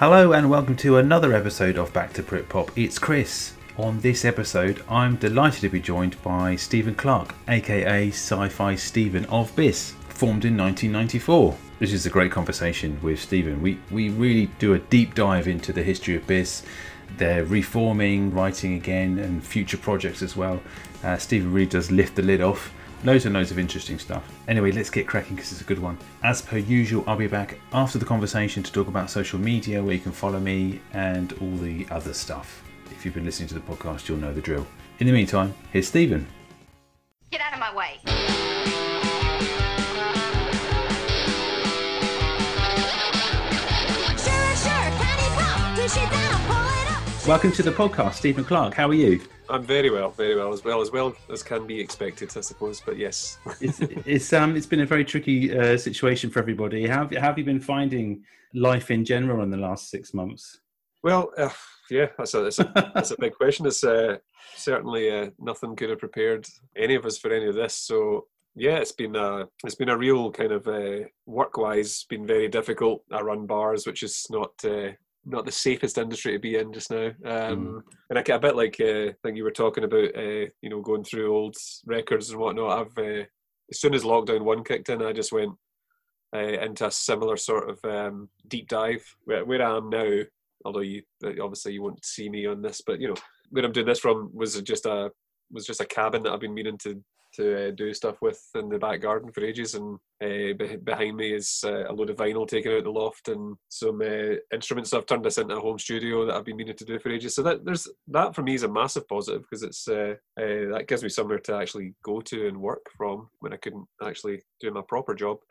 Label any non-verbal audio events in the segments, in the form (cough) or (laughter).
Hello and welcome to another episode of Back to Britpop. It's Chris. On this episode, I'm delighted to be joined by Stephen Clark, aka Sci-Fi Stephen of BIS, formed in 1994. This is a great conversation with Stephen. We we really do a deep dive into the history of BIS, their reforming, writing again, and future projects as well. Uh, Stephen really does lift the lid off Loads and loads of interesting stuff. Anyway, let's get cracking because it's a good one. As per usual, I'll be back after the conversation to talk about social media where you can follow me and all the other stuff. If you've been listening to the podcast, you'll know the drill. In the meantime, here's Stephen. Get out of my way. Sure, sure, Kandy Pop, dish it down, pull it up. Welcome to the podcast, Stephen Clark. How are you? I'm very well, very well, as well as well as can be expected, I suppose. But yes, (laughs) It's it's um it's been a very tricky uh, situation for everybody. How have, how have you been finding life in general in the last six months? well, uh, yeah, that's a, that's a that's a big question. It's uh, certainly uh, nothing could have prepared any of us for any of this. So yeah, it's been a it's been a real kind of uh, work wise been very difficult. I run bars, which is not. Uh, not the safest industry to be in just now, um, and I get a bit like uh, I think you were talking about, uh, you know, going through old records and whatnot. I've uh, as soon as lockdown one kicked in, I just went uh, into a similar sort of um, deep dive where, where I am now. Although you obviously you won't see me on this, but you know where I'm doing this from was just a was just a cabin that I've been meaning to to uh, do stuff with in the back garden for ages, and uh, be- behind me is uh, a load of vinyl taken out the loft and some uh, instruments. I've turned this into a home studio that I've been meaning to do for ages. So that there's that for me is a massive positive because it's uh, uh, that gives me somewhere to actually go to and work from when I couldn't actually do my proper job. (laughs)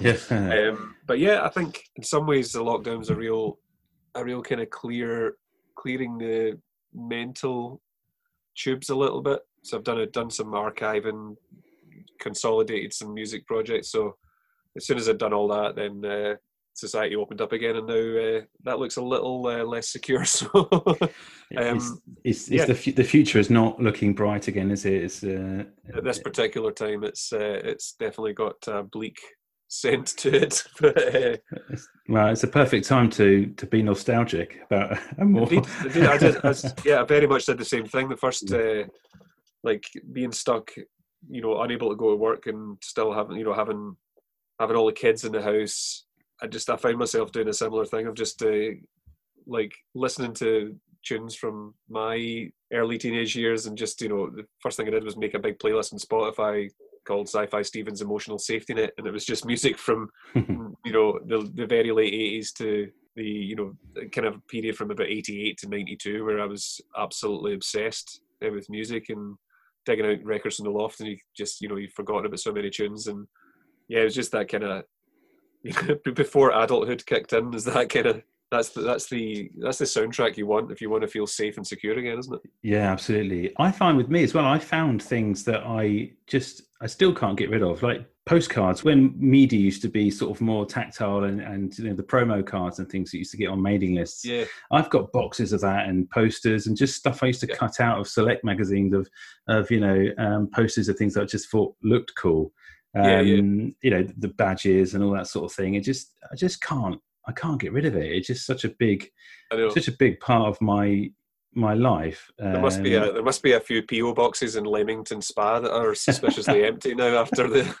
Yeah. um, but yeah, I think in some ways the lockdown's a real, a real kind of clear, clearing the mental tubes a little bit. So I've done a, done some archiving, consolidated some music projects. So as soon as I'd done all that, then uh, society opened up again, and now uh, that looks a little uh, less secure. (laughs) So it's, um, it's, it's yeah. the, the future is not looking bright again, is it? It's, uh, at this particular time, it's uh, it's definitely got a bleak scent to it. (laughs) But, uh, Well, it's a perfect time to to be nostalgic about (laughs) more. Indeed, indeed, I did. I, yeah, I very much did the same thing. The first, uh, like being stuck, you know, unable to go to work and still having, you know, having having all the kids in the house. I just I found myself doing a similar thing of just uh, like listening to tunes from my early teenage years, and just you know, the first thing I did was make a big playlist on Spotify called Sci-Fi Stevens Emotional Safety Net, and it was just music from (laughs) you know the the very late eighties to the you know kind of period from about eighty eight to ninety two where I was absolutely obsessed uh, with music and digging out records in the loft, and you just you know you've forgotten about so many tunes, and yeah, it was just that kind of you know, (laughs) before adulthood kicked in. Is that kind of that's the, that's the that's the soundtrack you want if you want to feel safe and secure again, isn't it? Yeah, absolutely. I find with me as well, I found things that I just, I still can't get rid of, like postcards. When media used to be sort of more tactile and, and you know, the promo cards and things that used to get on mailing lists, Yeah, I've got boxes of that and posters and just stuff I used to Yeah. cut out of select magazines of, of you know, um, posters of things that I just thought looked cool. Um, Yeah, yeah. You know, the badges and all that sort of thing. It just, I just can't, I can't get rid of it. It's just such a big, such a big part of my my life. There must be Um, a there must be a few PO boxes in Leamington Spa that are suspiciously (laughs) empty now after the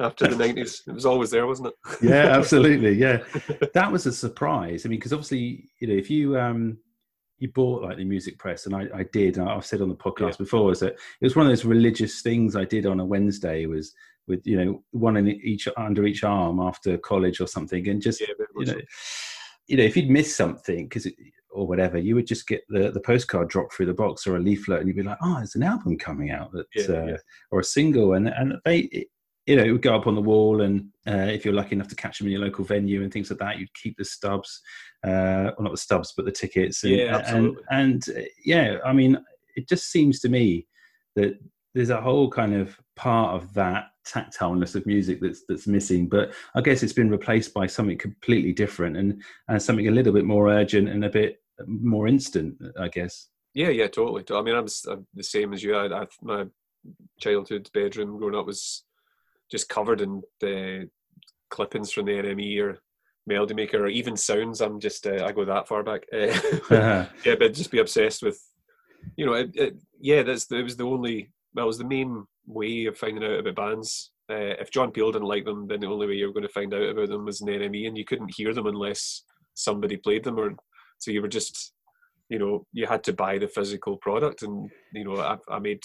after the nineties. It was always there, wasn't it? yeah, absolutely. Yeah, (laughs) that was a surprise. I mean, because obviously, you know, if you um you bought like the music press, and I, I did. and I've said on the podcast Yeah. before, is that it was one of those religious things I did on a Wednesday. Was with you know one in each under each arm after college or something, and just Yeah, you know, you know, if you'd missed something because or whatever, you would just get the the postcard dropped through the box or a leaflet, and you'd be like, oh, there's an album coming out that Yeah, uh, yeah. or a single, and and they. you know, it would go up on the wall, and uh, if you're lucky enough to catch them in your local venue and things like that, you'd keep the stubs, uh, well, not the stubs, but the tickets. And, Yeah, absolutely. And, and uh, yeah, I mean, it just seems to me that there's a whole kind of part of that tactileness of music that's that's missing. But I guess it's been replaced by something completely different and and something a little bit more urgent and a bit more instant. I guess. Yeah, yeah, totally. I mean, I'm, I'm the same as you. I, I, my childhood bedroom growing up was just covered in the clippings from the NME or Melody Maker or even sounds. I'm just uh, I go that far back. Uh, (laughs) (laughs) yeah, but just be obsessed with, you know, it, it, yeah, that's it was the only well, it was the main way of finding out about bands. Uh, if John Peel didn't like them, then the only way you were going to find out about them was an NME, and you couldn't hear them unless somebody played them, or so you were just, you know, you had to buy the physical product. And you know, I, I made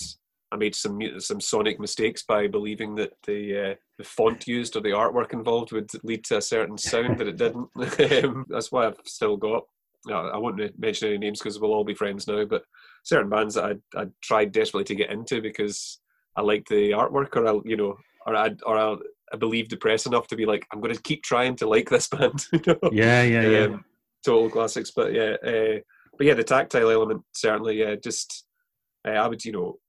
I made some some sonic mistakes by believing that the uh, the font used or the artwork involved would lead to a certain sound that it didn't. (laughs) Um, That's why I've still got. I won't mention any names because we'll all be friends now. But certain bands that I I tried desperately to get into because I liked the artwork, or I you know, or I or I, I believed depressed enough to be like, I'm going to keep trying to like this (laughs) band. you know? yeah, yeah, yeah. um, total classics. But yeah, uh, but yeah, the tactile element certainly. Yeah, just uh, I would you know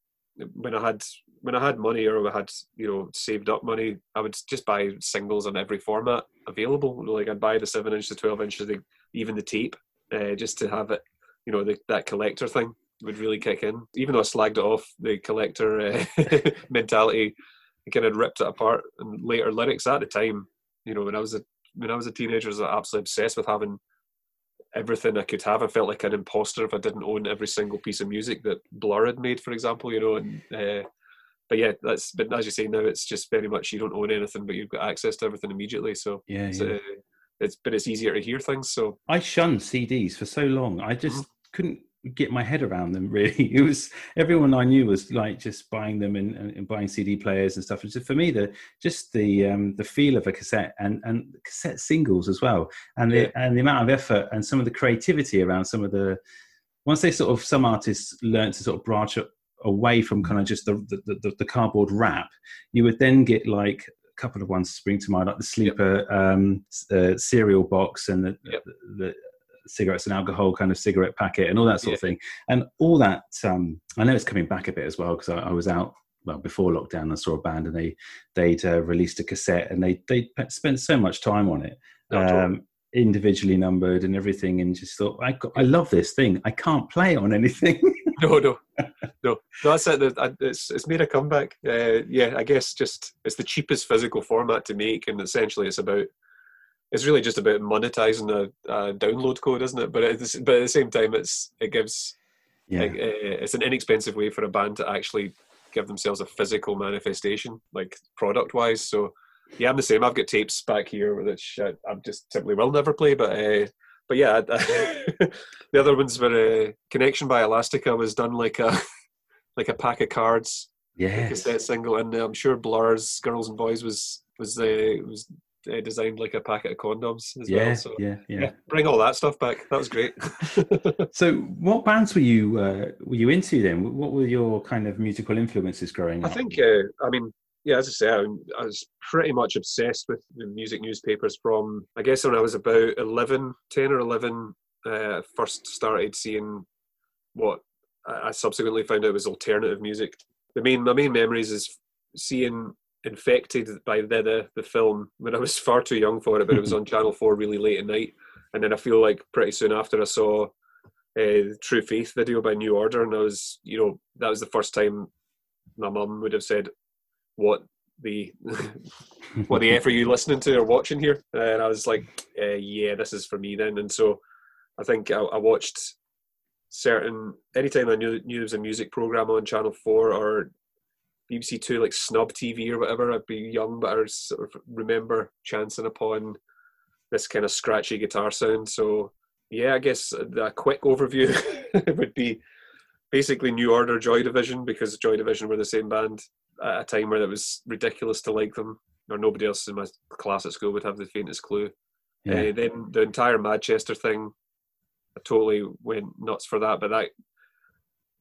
when I had when I had money or I had you know saved up money, I would just buy singles in every format available. Like I'd buy the seven inch, the twelve inch, the even the tape, uh, just to have it. You know, the, that collector thing would really kick in. Even though I slagged it off, the collector uh, (laughs) mentality kind of ripped it apart. And later lyrics at the time, you know, when I was a when I was a teenager, I was absolutely obsessed with having everything I could have. I felt like an imposter if I didn't own every single piece of music that Blur had made, for example. You know, and uh, but yeah, that's but as you say now, it's just very much you don't own anything, but you've got access to everything immediately. So Yeah, it's, yeah. uh, it's but it's easier to hear things. So I shunned CDs for so long. I just Mm-hmm. couldn't get my head around them. (laughs) Really, it was everyone I knew was like just buying them and, and, buying CD players and stuff. And so for me, the just the um, the feel of a cassette and and cassette singles as well, and the Yeah. and the amount of effort and some of the creativity around some of the once they sort of some artists learn to sort of branch away from kind of just the the, the, the cardboard wrap, you would then get like a couple of ones spring to mind, like the sleeper um, uh, cereal box and the, Yep. the, the cigarettes and alcohol kind of cigarette packet and all that sort of thing, and all that. Um, I know it's coming back a bit as well because I, I was out. Well, before lockdown, I saw a band and they they'd uh, released a cassette and they they spent so much time on it, um, individually numbered and everything, and just thought I got, I love this thing. I can't play on anything. (laughs) no, no, no, no. That's it. It's it's made a comeback. Uh, yeah, I guess just it's the cheapest physical format to make, and essentially it's about it's really just about monetizing a, a download code, isn't it? But at the, but at the same time, it's it gives yeah, uh, it's an inexpensive way for a band to actually give themselves a physical manifestation, like product wise. So yeah, I'm the same. I've got tapes back here which I, I just simply will never play. But uh, but yeah, (laughs) the other ones were uh, Connection by Elastica was done like a (laughs) like a pack of cards, Yeah, cassette single, and uh, I'm sure Blur's Girls and Boys was was uh, was uh, designed like a packet of condoms as yeah, well. So yeah, yeah, yeah, bring all that stuff back. That was great. (laughs) So, what bands were you uh, were you into then? What were your kind of musical influences growing I up? I think, uh, I mean, yeah, as I say, I, I was pretty much obsessed with the music newspapers from, I guess, when I was about 11, 10 or 11, uh, first started seeing what I I subsequently found out was alternative music. The main, my main memories is seeing Infected by the, the the film when I was (laughs) far too young for it, but it was on (laughs) Channel Four really late at night, and then I feel like pretty soon after I saw uh, the True Faith video by New Order, and I was, you know, that was the first time my mum would have said, "What the (laughs) what the f are you listening to or watching here?" And I was like, uh, "Yeah, this is for me then." And so I think I, I watched certain anytime I knew knew there was a music program on Channel Four or BBC Two, like Snub TV or whatever. I'd be young, but I sort of remember chancing upon this kind of scratchy guitar sound. So yeah, I guess a quick overview (laughs) would be basically New Order, Joy Division, because Joy Division were the same band at a time where it was ridiculous to like them, or nobody else in my class at school would have the faintest clue. Yeah. Uh, then the entire Manchester thing, I totally went nuts for that. But that,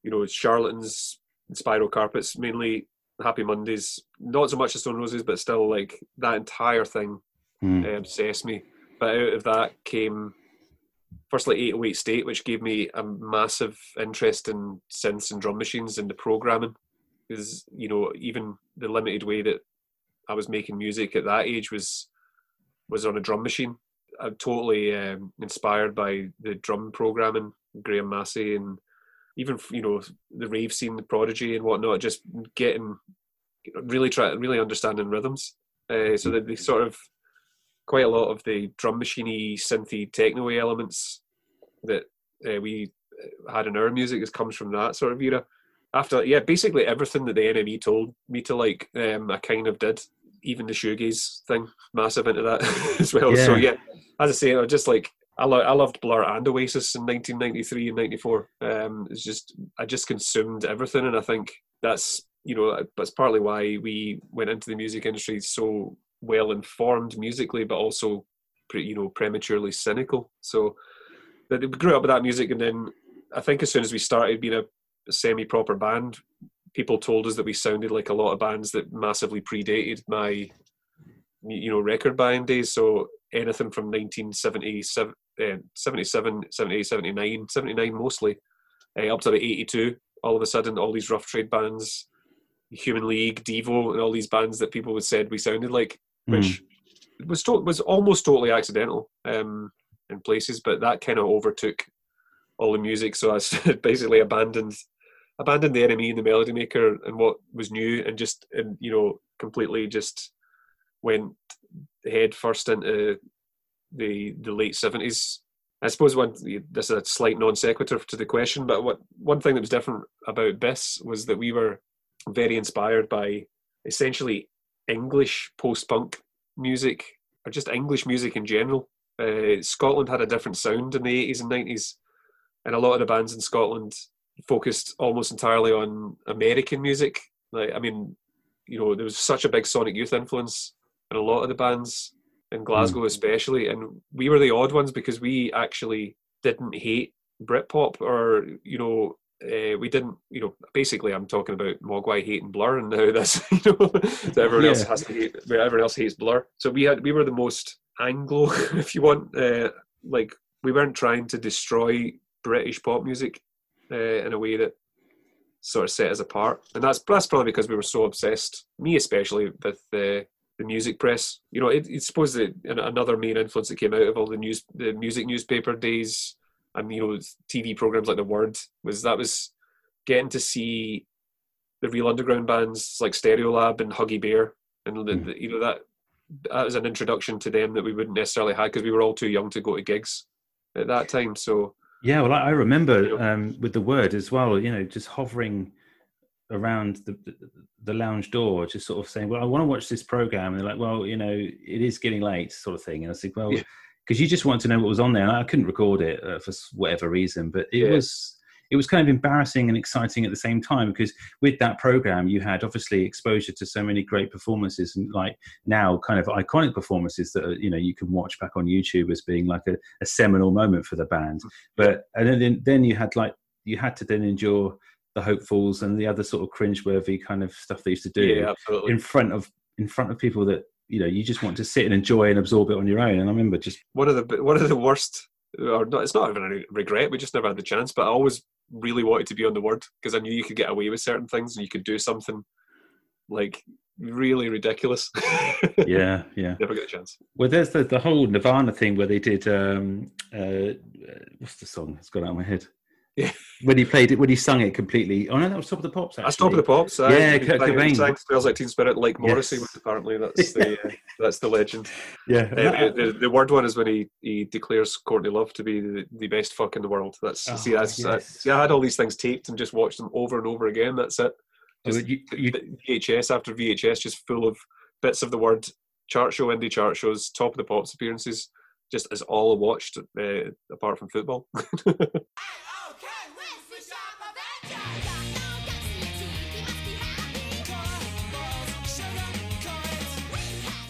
you know, charlatans, spiral carpets, mainly Happy Mondays, not so much the Stone Roses, but still like that entire thing Hmm. uh, obsessed me. But out of that came firstly 808 State, which gave me a massive interest in synths and drum machines and the programming. Because, you know, even the limited way that I was making music at that age was was on a drum machine. I'm totally um, inspired by the drum programming, Graham Massey, and even you know the rave scene, the Prodigy, and whatnot. Just getting really try really understanding rhythms, uh, so that they sort of quite a lot of the drum machiney, synthy, techno elements that uh, we had in our music has comes from that sort of era. After yeah, basically everything that the NME told me to like, um, I kind of did. Even the shoegaze thing, massive into that (laughs) as well. So Yeah. yeah, as I say, I was just like I, lo- I loved Blur and Oasis in 1993 and 94. Um, it's just I just consumed everything, and I think that's you know that's partly why we went into the music industry so well informed musically, but also you know prematurely cynical. So that we grew up with that music, and then I think as soon as we started being a, a semi-proper band, people told us that we sounded like a lot of bands that massively predated my you know record buying days. So anything from 1977, uh, 77, 78, 79, 79 mostly, uh, up to about 82. All of a sudden, all these rough trade bands, Human League, Devo, and all these bands that people had said we sounded like, which was to- was almost totally accidental um, in places, but that kind of overtook all the music. So I (laughs) basically abandoned abandoned the NME and the melody maker and what was new, and just and you know completely just went head first into the the late seventies. I suppose one this is a slight non sequitur to the question, but what one thing that was different about Bis was that we were very inspired by essentially English post punk music or just English music in general. Uh, Scotland had a different sound in the 80s and 90s, and a lot of the bands in Scotland focused almost entirely on American music. Like, I mean, you know, there was such a big Sonic Youth influence in a lot of the bands in Glasgow, especially, and we were the odd ones because we actually didn't hate Britpop or you know uh, we didn't, you know, basically I'm talking about Mogwai hating Blur and now (laughs) this, you know, so everyone else has to hate, where everyone else hates Blur. So we had, we were the most Anglo, (laughs) if you want, uh, like we weren't trying to destroy British pop music uh, in a way that sort of set us apart. And that's, that's probably because we were so obsessed, me especially, with the the music press. You know, it, it's supposed that another main influence that came out of all the news, the music newspaper days, and you know, TV programs like The Word was that was getting to see the real underground bands like Stereolab and Huggy Bear, and Mm. the, you know that that was an introduction to them that we wouldn't necessarily have because we were all too young to go to gigs at that time. So Yeah, well, I remember um, with the word as well. You know, just hovering around the, the lounge door, just sort of saying, "Well, I want to watch this program." And they're like, "Well, you know, it is getting late," sort of thing. And I said, "Well, Yeah. because you just want to know what was on there." And I couldn't record it uh, for whatever reason, but it Yeah. was it was kind of embarrassing and exciting at the same time because with that program you had obviously exposure to so many great performances and like now kind of iconic performances that are, you know you can watch back on youtube as being like a, a seminal moment for the band but and then then you had like you had to then endure the hopefuls and the other sort of cringeworthy kind of stuff they used to do yeah, in front of in front of people that you know you just want to sit and enjoy and absorb it on your own and i remember just one of the one of the worst or not, it's not even a regret we just never had the chance but i always really wanted to be on the word because i knew you could get away with certain things and you could do something like really ridiculous (laughs) yeah yeah never get a chance Well, there's the, the whole Nirvana thing where they did um uh what's the song? It's gone out of my head. Yeah. (laughs) When he played it, when he sung it completely. Oh no, that was Top of the Pops. Actually. that's top of the pops uh, Yeah, Kurt Cobain. sang smells like teen spirit like morrissey Yes. which apparently that's the uh, (laughs) that's the legend Yeah, Uh, the, the word one is when he, he declares Courtney Love to be the, the best fuck in the world. That's Oh, see that's uh, yes. see I had all these things taped and just watched them over and over again. That's it. Oh, Just you- you- VHS after VHS, just full of bits of the word chart show, indie chart shows, top of the pops appearances. Just as all I watched, uh, apart from football. (laughs)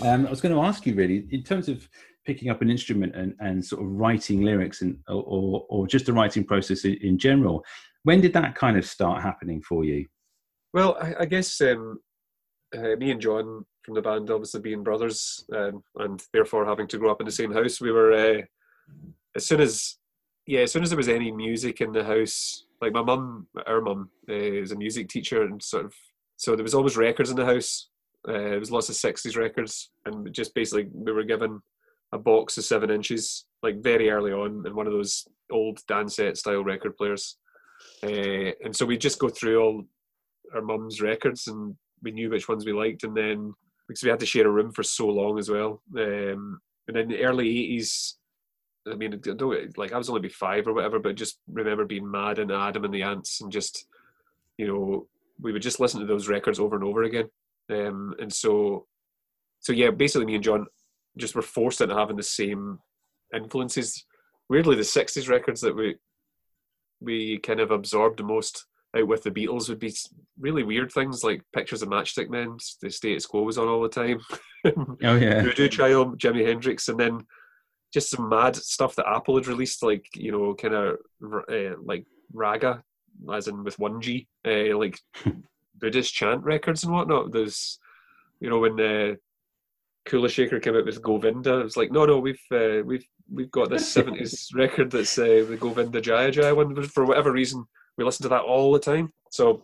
Um, I was going to ask you really, in terms of picking up an instrument and, and sort of writing lyrics and or, or, just the writing process in, in general, when did that kind of start happening for you? Well, I, I guess um, uh, me and John from the band, obviously being brothers, um, and therefore having to grow up in the same house, we were uh, as soon as yeah, as soon as there was any music in the house, like my mum, our mum, uh, is a music teacher, and sort of so there was always records in the house. Uh, there was lots of '60s records, and just basically we were given a box of seven inches, like very early on, in one of those old Dansette style record players. Uh, and so we just go through all our mum's records and we knew which ones we liked and then because we had to share a room for so long as well um, and in the early eighties, I mean, like I was only be five or whatever, but just remember being mad and Adam and the Ants, and just you know, we would just listen to those records over and over again. Um, and so, so yeah, basically, me and John just were forced into having the same influences. Weirdly, the '60s records that we we kind of absorbed the most out with the Beatles would be really weird things like pictures of Matchstick Men. The status quo was on all the time. (laughs) Oh yeah. Voodoo Child, Jimi Hendrix, and then just some mad stuff that Apple had released, like you know, kind of uh, like raga, as in with one G, uh, like (laughs) Buddhist chant records and whatnot. There's, you know, when uh, Kula Shaker came out with Govinda, it was like, no, no, we've uh, we've we've got this seventies (laughs) record that's uh, the Govinda Jaya Jaya one. But For whatever reason, we listen to that all the time. So,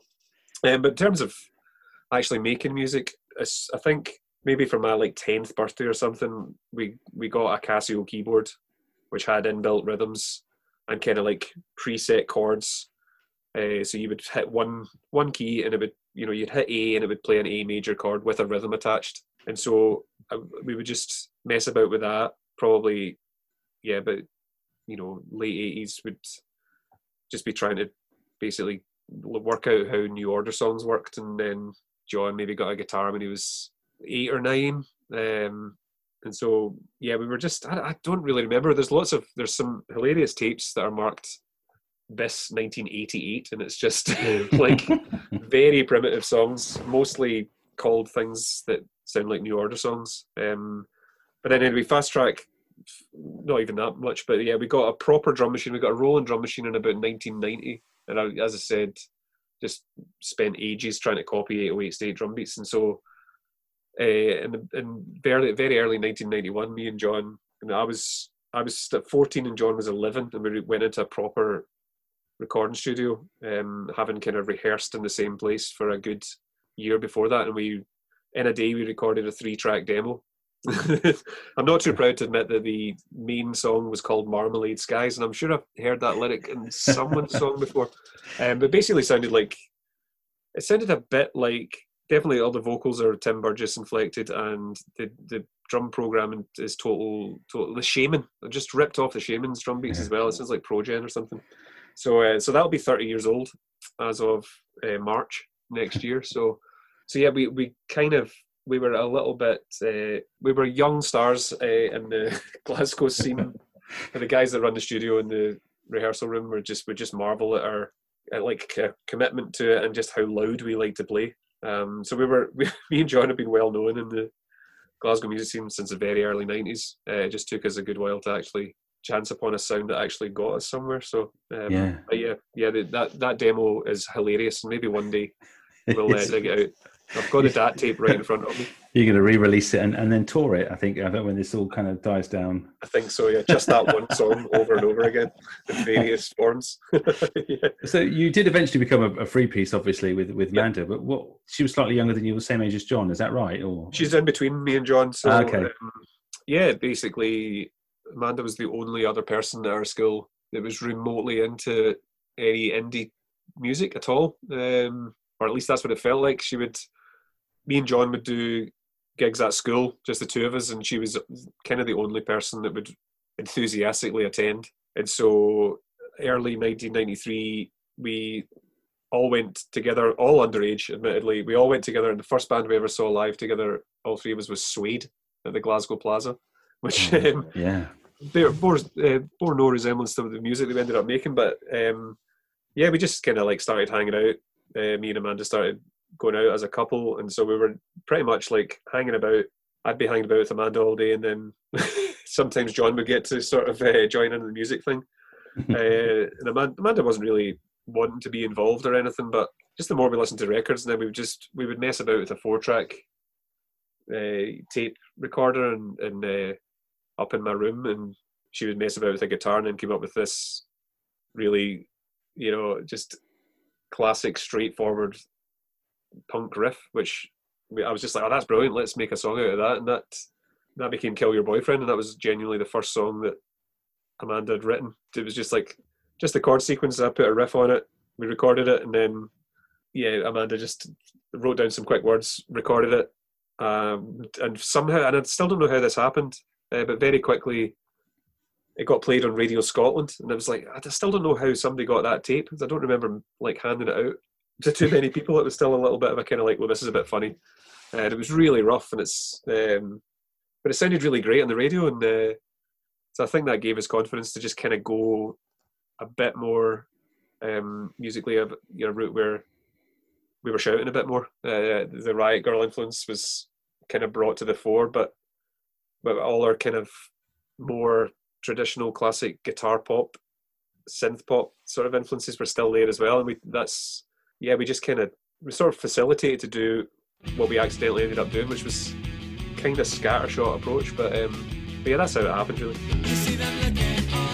um, but in terms of actually making music, I think maybe for my like tenth birthday or something, we we got a Casio keyboard, which had inbuilt rhythms and kind of like preset chords. Uh, so you would hit one one key and it would you know you'd hit A and it would play an A major chord with a rhythm attached. And so uh, we would just mess about with that. Probably, yeah, but you know, late eighties would just be trying to basically work out how New Order songs worked, and then John maybe got a guitar when he was eight or nine. Um, and so yeah, we were just I, I don't really remember. There's lots of there's some hilarious tapes that are marked this 1988, and it's just (laughs) like (laughs) very primitive songs, mostly called things that sound like New Order songs. Um, but then anyway, fast track, not even that much, but yeah, we got a proper drum machine. We got a Roland drum machine in about 1990, and I, as I said, just spent ages trying to copy 808 state drum beats, and so. Uh, in, in very very early 1991, me and John, and I was I was 14 and John was 11, and we went into a proper recording studio, um, having kind of rehearsed in the same place for a good year before that, and we in a day we recorded a three track demo. (laughs) I'm not too proud to admit that the main song was called Marmalade Skies, and I'm sure I've heard that lyric in someone's (laughs) song before. Um, but basically sounded like it sounded a bit like definitely all the vocals are Tim Burgess inflected, and the the drum programming is total total the Shamen. I just ripped off the Shamen's drum beats as well. It sounds like Progen or something. So uh, so that'll be 30 years old as of uh, March next year. So so yeah, we we kind of we were a little bit uh, we were young stars uh, in the (laughs) Glasgow scene. and the guys that run the studio and the rehearsal room were just would just marvel at our at like commitment to it and just how loud we like to play. Um, so we were (laughs) we, me and John have been well known in the Glasgow music scene since the very early '90s. Uh, it just took us a good while to actually chance upon a sound that actually got us somewhere. So um, Yeah. but yeah, yeah, the, that that demo is hilarious, and maybe one day (laughs) we'll uh, dig it out. I've got the (laughs) DAT tape right in front of me. You're going to re-release it and, and then tour it. I think. I think when this all kind of dies down. I think so. Yeah, just that one song (laughs) over and over again in various forms. yeah. So you did eventually become a, a free piece, obviously, with with Manda. But what? She was slightly younger than you, the same age as John. Is that right? Or She's in between me and John. So Ah, okay. um, yeah, basically, Amanda was the only other person at our school that was remotely into any indie music at all, um, or at least that's what it felt like. She would, me and John would do gigs at school, just the two of us, and she was kind of the only person that would enthusiastically attend. And so, early 1993, we all went together, all underage, admittedly. We all went together, and the first band we ever saw live together, all three of us, was Suede at the Glasgow Plaza, which um, yeah, bear, bore, uh, bore no resemblance to the music that we ended up making. But um, yeah, we just kind of like started hanging out. Uh, me and Amanda started going out as a couple, and so we were pretty much like hanging about. I'd be hanging about with Amanda all day, and then (laughs) sometimes John would get to sort of uh, join in the music thing. (laughs) uh, and Amanda, Amanda wasn't really wanting to be involved or anything, but just the more we listened to records, and then we would just we would mess about with a four track uh, tape recorder and, and uh, up in my room, and she would mess about with a guitar, and then came up with this really, you know, just classic, straightforward punk riff, which I was just like, oh, that's brilliant. Let's make a song out of that, and that that became "Kill Your Boyfriend," and that was genuinely the first song that Amanda had written. It was just like just the chord sequence. I put a riff on it, we recorded it, and then yeah, Amanda just wrote down some quick words, recorded it, um, and somehow, and I still don't know how this happened. Uh, but very quickly it got played on Radio Scotland, and I was like, I still don't know how somebody got that tape. 'cause I don't remember like handing it out to too many people. It was still a little bit of a kind of like, well, this is a bit funny, and it was really rough, and it's, um, but it sounded really great on the radio, and uh, so I think that gave us confidence to just kind of go a bit more um, musically, a route where we were shouting a bit more. Uh, the Riot Girl influence was kind of brought to the fore, but but all our kind of more traditional classic guitar pop, synth pop sort of influences were still there as well. And we that's yeah, we just kind of we sort of facilitated to do what we accidentally ended up doing, which was kind of scattershot approach. But um, but yeah, that's how it happened really.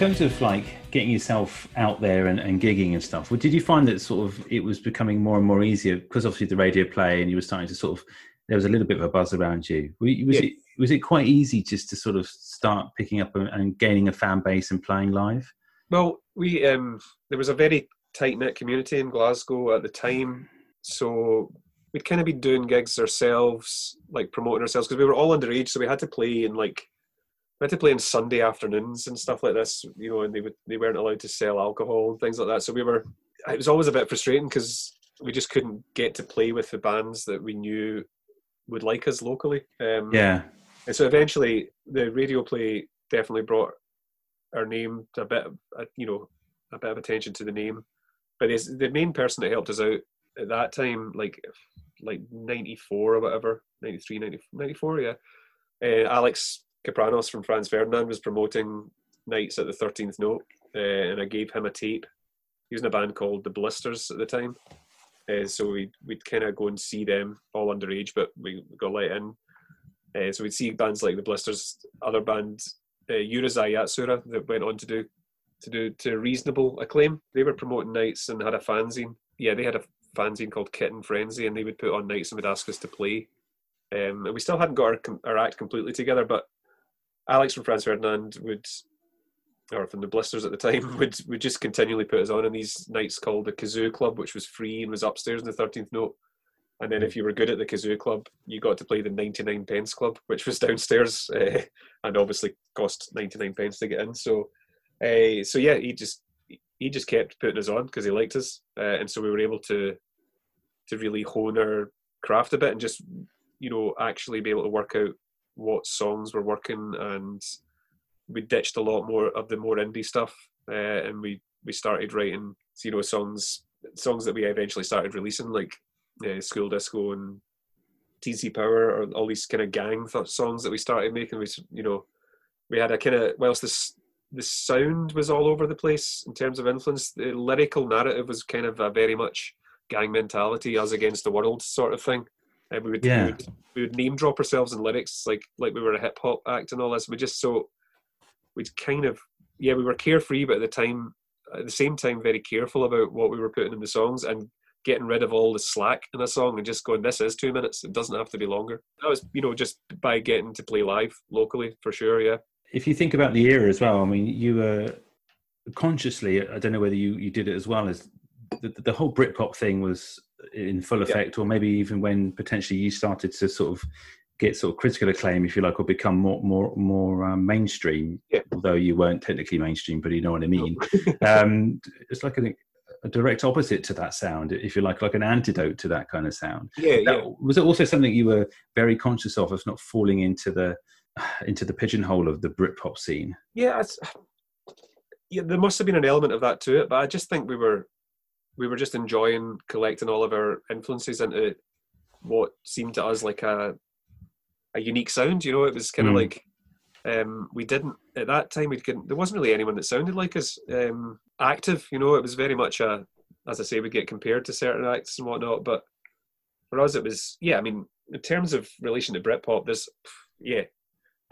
Terms of like getting yourself out there and, and gigging and stuff, well, did you find that sort of it was becoming more and more easier because obviously the radio play and you were starting to sort of there was a little bit of a buzz around you. Was Yeah. it was it quite easy just to sort of start picking up and, and gaining a fan base and playing live? Well, we um, there was a very tight knit community in Glasgow at the time, so we'd kind of be doing gigs ourselves, like promoting ourselves because we were all underage, so we had to play in like we had to play on Sunday afternoons and stuff like this, you know, and they would they weren't allowed to sell alcohol and things like that. So we were it was always a bit frustrating because we just couldn't get to play with the bands that we knew would like us locally. Um, Yeah, and so eventually, the radio play definitely brought our name to a bit, of, uh, you know, a bit of attention to the name. But the main person that helped us out at that time, like like 94 or whatever, 93, 90, 94, yeah. Uh, Alex Kapranos from Franz Ferdinand was promoting nights at the 13th Note, uh, and I gave him a tape. He was in a band called The Blisters at the time. Uh, so we'd, we'd kind of go and see them all underage, but we got let in. Uh, so we'd see bands like the Blisters, other band uh, Urusei Yatsura that went on to do to do to reasonable acclaim. They were promoting nights and had a fanzine. Yeah, they had a fanzine called Kitten Frenzy, and they would put on nights and would ask us to play. Um, and we still hadn't got our, our act completely together, but Alex from Franz Ferdinand would, or from the Blisters at the time, (laughs) would would just continually put us on in these nights called the Kazoo Club, which was free and was upstairs in the Thirteenth Note. And then if you were good at the Kazoo Club, you got to play the 99 pence club, which was (laughs) downstairs uh, and obviously cost 99 pence to get in. So, uh, so yeah, he just he just kept putting us on because he liked us, uh, and so we were able to to really hone our craft a bit and just you know actually be able to work out what songs were working, and we ditched a lot more of the more indie stuff, uh, and we we started writing you know songs songs that we eventually started releasing like uh, School Disco and Teen-C Power or all these kind of gang th- songs that we started making. We, you know, we had a kind of whilst this the sound was all over the place in terms of influence. The lyrical narrative was kind of a very much gang mentality, us against the world sort of thing. And we would, Yeah. we would we would name drop ourselves in lyrics like like we were a hip hop act and all this. We just so we'd kind of yeah we were carefree, but at the time at the same time very careful about what we were putting in the songs and getting rid of all the slack in a song and just going, this is two minutes. It doesn't have to be longer. That was, you know, just by getting to play live locally for sure. Yeah. if you think about the era as well, I mean, you were consciously, I don't know whether you, you did it as well as the, the whole Britpop thing was in full effect, or maybe even when potentially you started to sort of get sort of critical acclaim, if you like, or become more more more um, mainstream. Yeah. Although you weren't technically mainstream, but you know what I mean. (laughs) um, it's like a, a direct opposite to that sound, if you like, like an antidote to that kind of sound. Yeah. That- Yeah. Was it also something you were very conscious of, of not falling into the into the pigeonhole of the Britpop scene? Yeah. It's, yeah. There must have been an element of that to it, but I just think we were, we were just enjoying collecting all of our influences into what seemed to us like a, a unique sound. You know, it was kind of Mm. like, um, we didn't at that time. We couldn't. There wasn't really anyone that sounded like us. Um, active. You know, it was very much a, as I say, we get compared to certain acts and whatnot. But for us, it was yeah. I mean, in terms of relation to Britpop, there's yeah.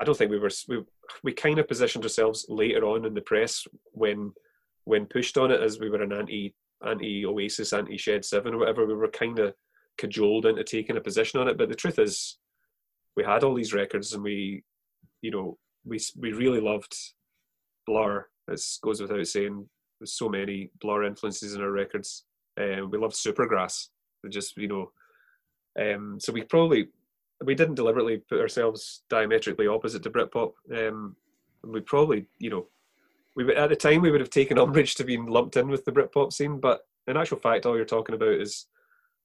I don't think we were we we kind of positioned ourselves later on in the press when when pushed on it as we were an anti anti Oasis, anti Shed Seven or whatever. We were kind of cajoled into taking a position on it. But the truth is, we had all these records and we, you know, we we really loved Blur. This goes without saying. There's so many Blur influences in our records. Um, we loved Supergrass. We just you know, Um, so we probably we didn't deliberately put ourselves diametrically opposite to Britpop. Um, we probably, you know, we at the time we would have taken umbrage to being lumped in with the Britpop scene, but in actual fact, all you're talking about is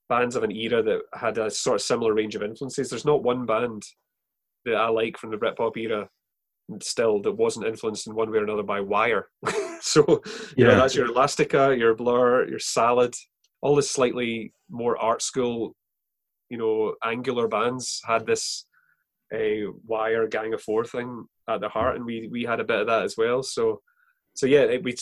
bands of an era that had a sort of similar range of influences. There's not one band that I like from the Britpop era still that wasn't influenced in one way or another by Wire. (laughs) so you know that's your Elastica, your Blur, your Salad, all the slightly more art school, you know, angular bands had this a Wire Gang of Four thing at the heart, mm. and we we had a bit of that as well. So so yeah, it, we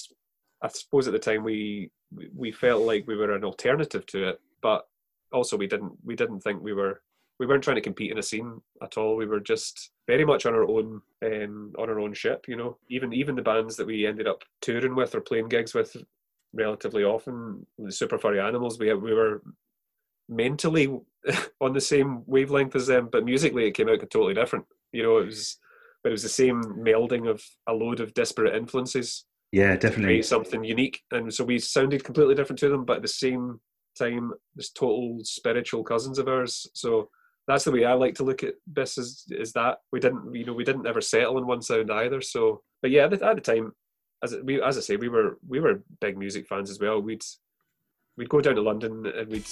I suppose at the time we we- felt like we were an alternative to it, but also we didn't we didn't think we were we weren't trying to compete in a scene at all. We were just very much on our own um, on our own ship. You know, even even the bands that we ended up touring with or playing gigs with relatively often, the Super Furry Animals, we we were mentally (laughs) on the same wavelength as them, but musically it came out totally different. You know, it was but it was the same melding of a load of disparate influences Yeah, definitely. create something unique. And so we sounded completely different to them, but at the same time, there's total spiritual cousins of ours. So that's the way I like to look at this is is that we didn't you know we didn't ever settle on one sound either. So but yeah, at the, at the time, as we as I say, we were we were big music fans as well. We'd we'd go down to London and we'd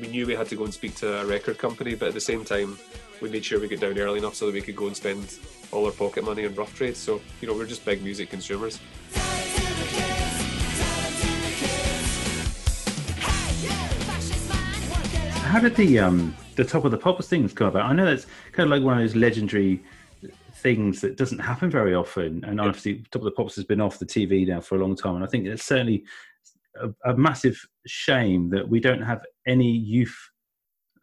we knew we had to go and speak to a record company, but at the same time, we made sure we got down early enough so that we could go and spend all our pocket money on rough trade. So you know we're just big music consumers. How did the um the top of the pops things come about? I know that's kind of like one of those legendary things that doesn't happen very often. And obviously, top of the pops has been off the TV now for a long time. And I think it's certainly a, a massive shame that we don't have any youth.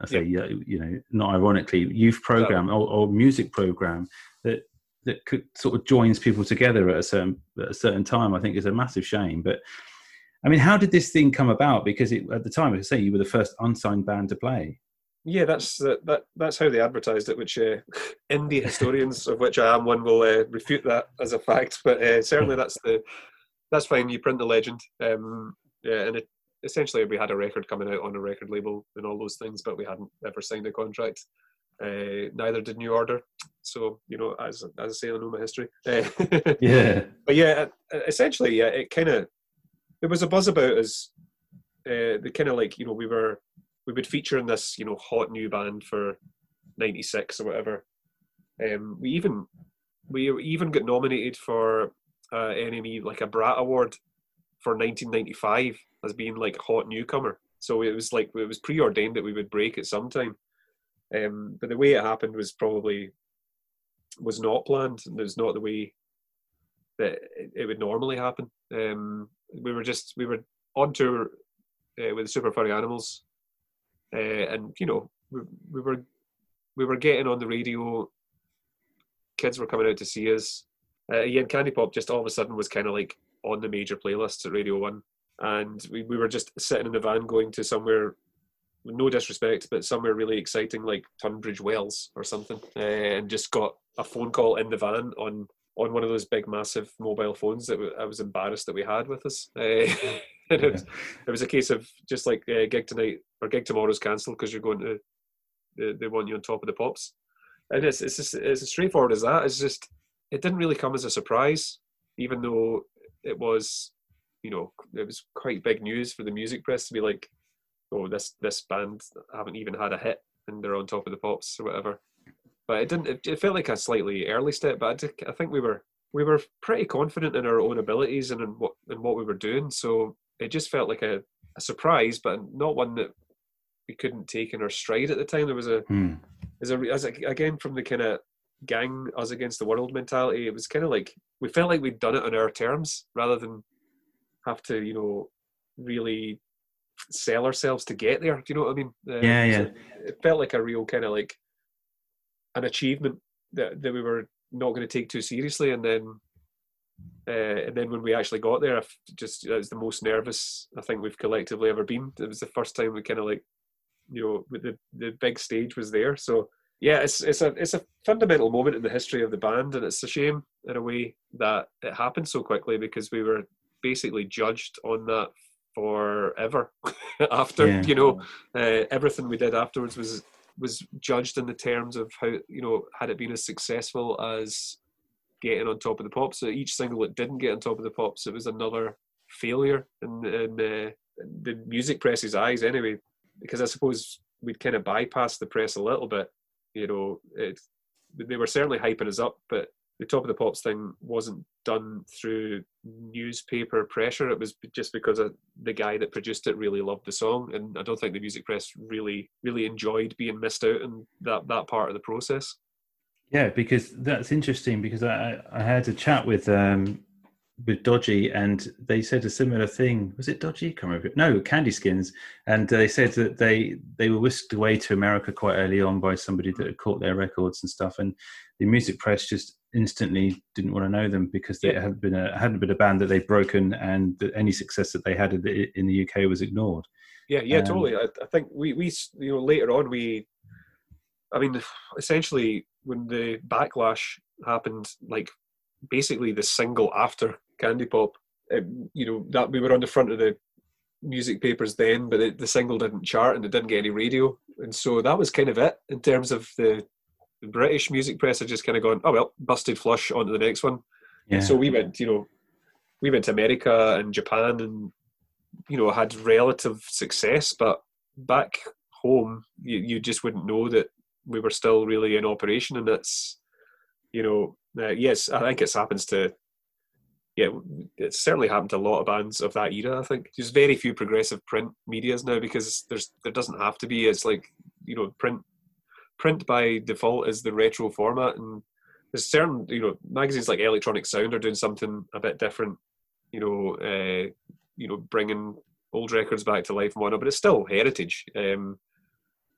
I say, uh, you know, not ironically, youth program or, or music program that that could sort of joins people together at a certain at a certain time. I think is a massive shame, but. I mean, how did this thing come about? Because it, at the time, as I say, you were the first unsigned band to play. Yeah, that's uh, that. That's how they advertised it. Which uh, (laughs) indie historians, of which I am one, will uh, refute that as a fact. But uh, certainly, (laughs) that's the that's fine. You print the legend, um, yeah, and it, essentially we had a record coming out on a record label and all those things, but we hadn't ever signed a contract. Uh, neither did New Order. So you know, as as I say, I know my history. Uh, (laughs) Yeah. but yeah, essentially, yeah, it kind of there was a buzz about us. Uh, the kind of like you know we were we would feature in this you know hot new band for '96 or whatever. Um, we even we even got nominated for uh, NME like a Brat Award for 1995 as being like hot newcomer. So it was like it was preordained that we would break at some time. Um, but the way it happened was probably was not planned. and It was not the way that it, would normally happen. Um, we were just we were on tour uh, with the Super Furry Animals, uh, and you know we, we were we were getting on the radio. Kids were coming out to see us. Uh, and Kandy Pop just all of a sudden was kind of like on the major playlists at Radio One, and we, we were just sitting in the van going to somewhere. No disrespect, but somewhere really exciting like Tunbridge Wells or something, uh, and just got a phone call in the van on on one of those big, massive mobile phones that w- I was embarrassed that we had with us. Uh, (laughs) and it, was, it was a case of just like uh, gig tonight or gig tomorrow's cancelled because you're going to they, they want you on top of the pops, and it's it's just, it's as straightforward as that. It's just it didn't really come as a surprise, even though it was you know it was quite big news for the music press to be like, oh this this band haven't even had a hit and they're on top of the pops or whatever but it didn't. It, it felt like a slightly early step, but I, did- I think we were we were pretty confident in our own abilities and in what in what we were doing. So it just felt like a, a surprise, but not one that we couldn't take in our stride at the time. There was a Hmm. as a as a, again from the kind of gang us against the world mentality. It was kind of like we felt like we'd done it on our terms rather than have to you know really sell ourselves to get there. Do you know what I mean? Um, Yeah, so yeah. It felt like a real kind of like an achievement that, that we were not going to take too seriously, and then uh, and then when we actually got there, I just it was the most nervous I think we've collectively ever been. It was the first time we kind of like you know with the the big stage was there. So yeah, it's it's a it's a fundamental moment in the history of the band, and it's a shame in a way that it happened so quickly because we were basically judged on that forever. (laughs) After Yeah. you know, uh, everything we did afterwards was was judged in the terms of how you know had it been as successful as getting on top of the pops. So each single that didn't get on top of the pops, it was another failure in, in uh, the music press's eyes, anyway. Because I suppose we'd kind of bypassed the press a little bit. You know, it, they were certainly hyping us up, but the top of the pops thing wasn't done through newspaper pressure. It was just because of the guy that produced it really loved the song, and I don't think the music press really, really enjoyed being missed out in that that part of the process. Yeah, because that's interesting. Because I I I had a chat with um with Dodgy, and they said a similar thing. Was it Dodgy? Can't remember. No, Candyskins, and they said that they they were whisked away to America quite early on by somebody that had caught their records and stuff, and the music press just instantly didn't want to know them because they Yeah. hadn't been a hadn't been a band that they'd broken, and that any success that they had in the, in the UK was ignored. Yeah, yeah, Um, totally. I, I think we, we, you know, later on, we, I mean, essentially, when the backlash happened, like basically the single after Kandy Pop, it, you know, that we were on the front of the music papers then, but it, the single didn't chart and it didn't get any radio, and so that was kind of it in terms of the, the British music press had just kind of gone, oh well, busted flush onto the next one. Yeah. So we went, you know, we went to America and Japan and you know had relative success, but back home you, you just wouldn't know that we were still really in operation, and that's you know uh, yes, I think it happens to yeah, it's certainly happened to a lot of bands of that era. I think there's very few progressive print medias now because there's there doesn't have to be. It's like you know print print by default is the retro format and there's certain you know magazines like electronic sound are doing something a bit different you know uh, you know bringing old records back to life and whatnot but it's still heritage. Um,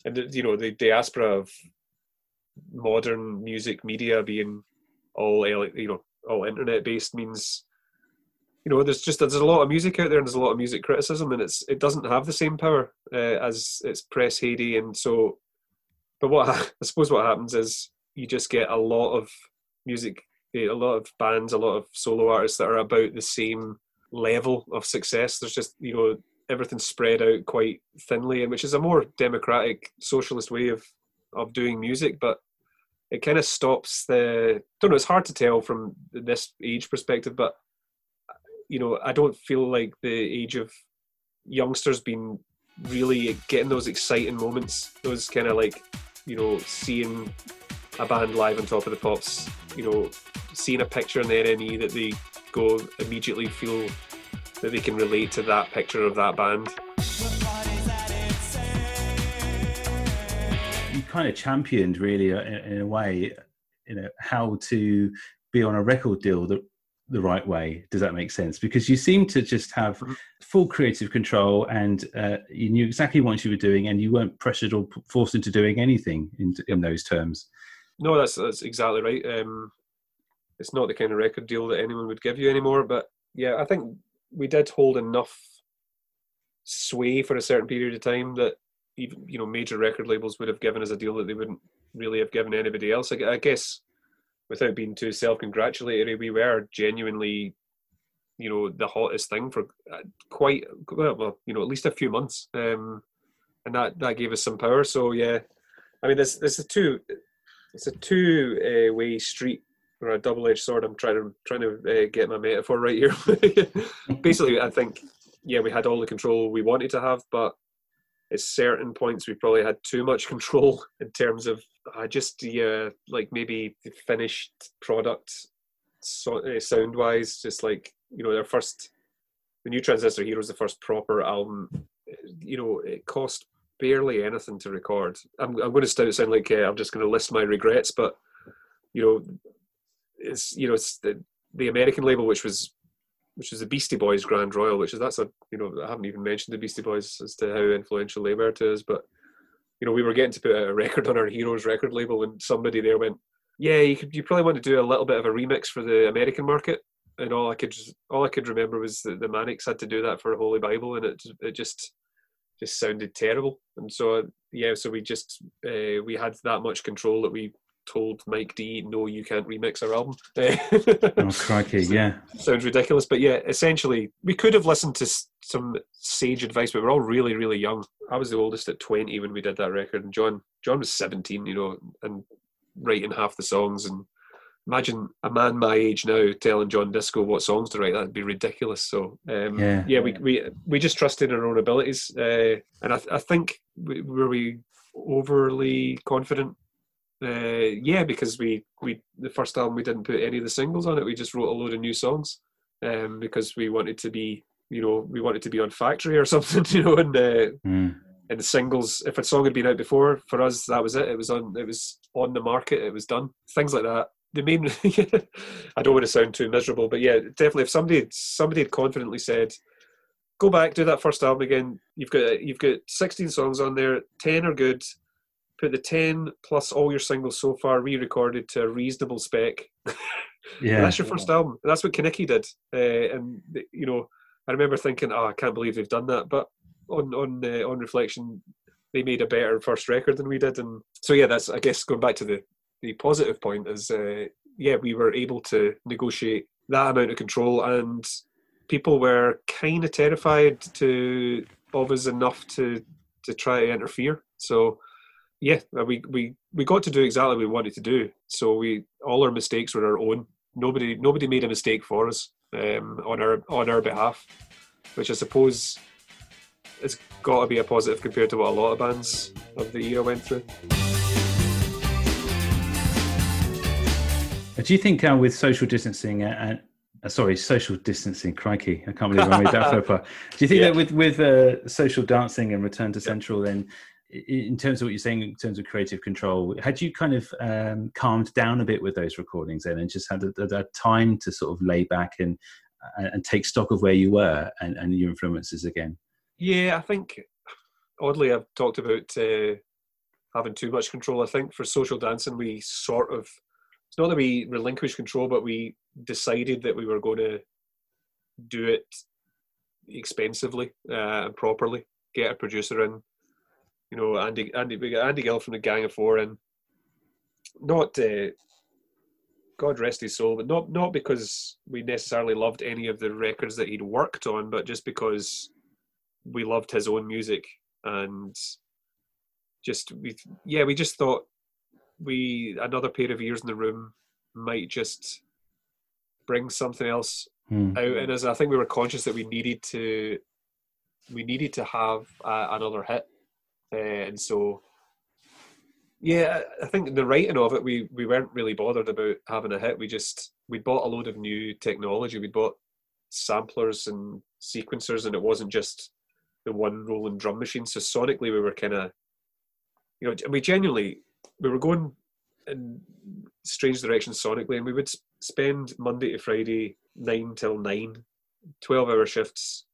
and you know the diaspora of modern music media being all you know all internet based means you know there's just there's a lot of music out there and there's a lot of music criticism and it's it doesn't have the same power uh, as its press heyday and so but what I suppose what happens is you just get a lot of music, eh, a lot of bands, a lot of solo artists that are about the same level of success. There's just you know everything's spread out quite thinly, and which is a more democratic, socialist way of of doing music, but it kind of stops the. don't know. It's hard to tell from this age perspective, but you know, I don't feel like the age of youngsters being really getting those exciting moments, those kind of like, you know, seeing a band live on top of the pops, you know, seeing a picture in the NME that they go immediately feel that they can relate to that picture of that band. you kind of championed really uh, in, a way you know how to be on a record deal the, the right way does that make sense because you seem to just have Mhm. full creative control and uh, you knew exactly what you were doing and you weren't pressured or forced into doing anything in, in those terms No, that's that's exactly right. Um, it's not the kind of record deal that anyone would give you anymore. But yeah, I think we did hold enough sway for a certain period of time that even you know major record labels would have given us a deal that they wouldn't really have given anybody else. I, I guess without being too self-congratulatory, we were genuinely, you know, the hottest thing for uh, quite well, you know, at least a few months, um, and that that gave us some power. So yeah, I mean, there's there's a two, it's a two uh, way street or a double edged sword. I'm trying to trying to uh, get my metaphor right here. (laughs) Basically, I think yeah, we had all the control we wanted to have, but at certain points we probably had too much control in terms of uh, just yeah, like maybe the finished product so, uh, sound wise, just like you know, their first the new Transistor Heroes, the first proper album. You know, it cost barely anything to record. I'm, I'm going to sound like uh, I'm just going to list my regrets, but you know, it's you know it's the, the American label, which was which was the Beastie Boys Grand Royal, which is that's a you know I haven't even mentioned the Beastie Boys as to how influential they were to us, but you know we were getting to put a record on our Heroes record label, and somebody there went, "Yeah, you could you probably want to do a little bit of a remix for the American market." And all I could just, all I could remember was that the Manics had to do that for Holy Bible, and it it just just sounded terrible. And so yeah, so we just uh, we had that much control that we told Mike D, "No, you can't remix our album." (laughs) Oh, crikey, yeah. Sounds ridiculous, but yeah, essentially, we could have listened to some sage advice, but we're all really, really young. I was the oldest at twenty when we did that record, and John, John was seventeen, you know, and writing half the songs. And imagine a man my age now telling John Disco what songs to write. That'd be ridiculous. So, um, Yeah. yeah, we, we we just trusted in our own abilities, uh, and I, I think we, were we overly confident uh, yeah, because we we the first album we didn't put any of the singles on it. We just wrote a load of new songs um, because we wanted to be, you know, we wanted to be on Factory or (laughs) something, you know. And uh, Mm. and the singles, if a song had been out before, for us that was it. It was on. It was on the market. It was done. Things like that. The main. (laughs) I don't want to sound too miserable, but yeah, definitely. If somebody had, somebody had confidently said, "Go back, do that first album again," you've got you've got 16 songs on there. Ten are good put the 10 plus all your singles so far re-recorded to a reasonable spec. (laughs) Yeah. that's your first album that's what Kenickie did. Uh, and you know I remember thinking oh I can't believe they've done that but on on uh, on reflection they made a better first record than we did and so yeah that's I guess going back to the the positive point is uh, yeah we were able to negotiate that amount of control and people were kind of terrified to of us enough to to try to interfere. So yeah, uh, we, we we got to do exactly what we wanted to do. So we all our mistakes were our own. Nobody nobody made a mistake for us um, on our on our behalf, which I suppose it's got to be a positive compared to what a lot of bands of the era went through. Do you think uh, with social distancing uh, and uh, sorry, social distancing, crikey, I can't believe I made that (laughs) pas. Do you think Yeah. that with with uh, social dancing and return to central, then in terms of what you're saying in terms of creative control, had you kind of um, calmed down a bit with those recordings then, and just had a time to sort of lay back and and, and take stock of where you were and, and your influences again? Yeah, I think oddly I've talked about uh, having too much control. I think for social dancing we sort of it's not that we relinquished control, but we decided that we were going to do it expensively uh, and properly. Get a producer in, you know, Andy Andy we got Andy Gill from the Gang of Four and Not uh, God rest his soul, but not not because we necessarily loved any of the records that he'd worked on, but just because we loved his own music and just we yeah we just thought we another pair of ears in the room might just bring something else Hmm. out. And as I think we were conscious that we needed to we needed to have uh, another hit uh, and so yeah I think the writing of it we we weren't really bothered about having a hit. We just we bought a load of new technology. We bought samplers and sequencers and it wasn't just the one rolling drum machine. So sonically we were kind of you know we genuinely we were going in strange directions sonically and we would spend monday to friday 9 till 9 12 hour shifts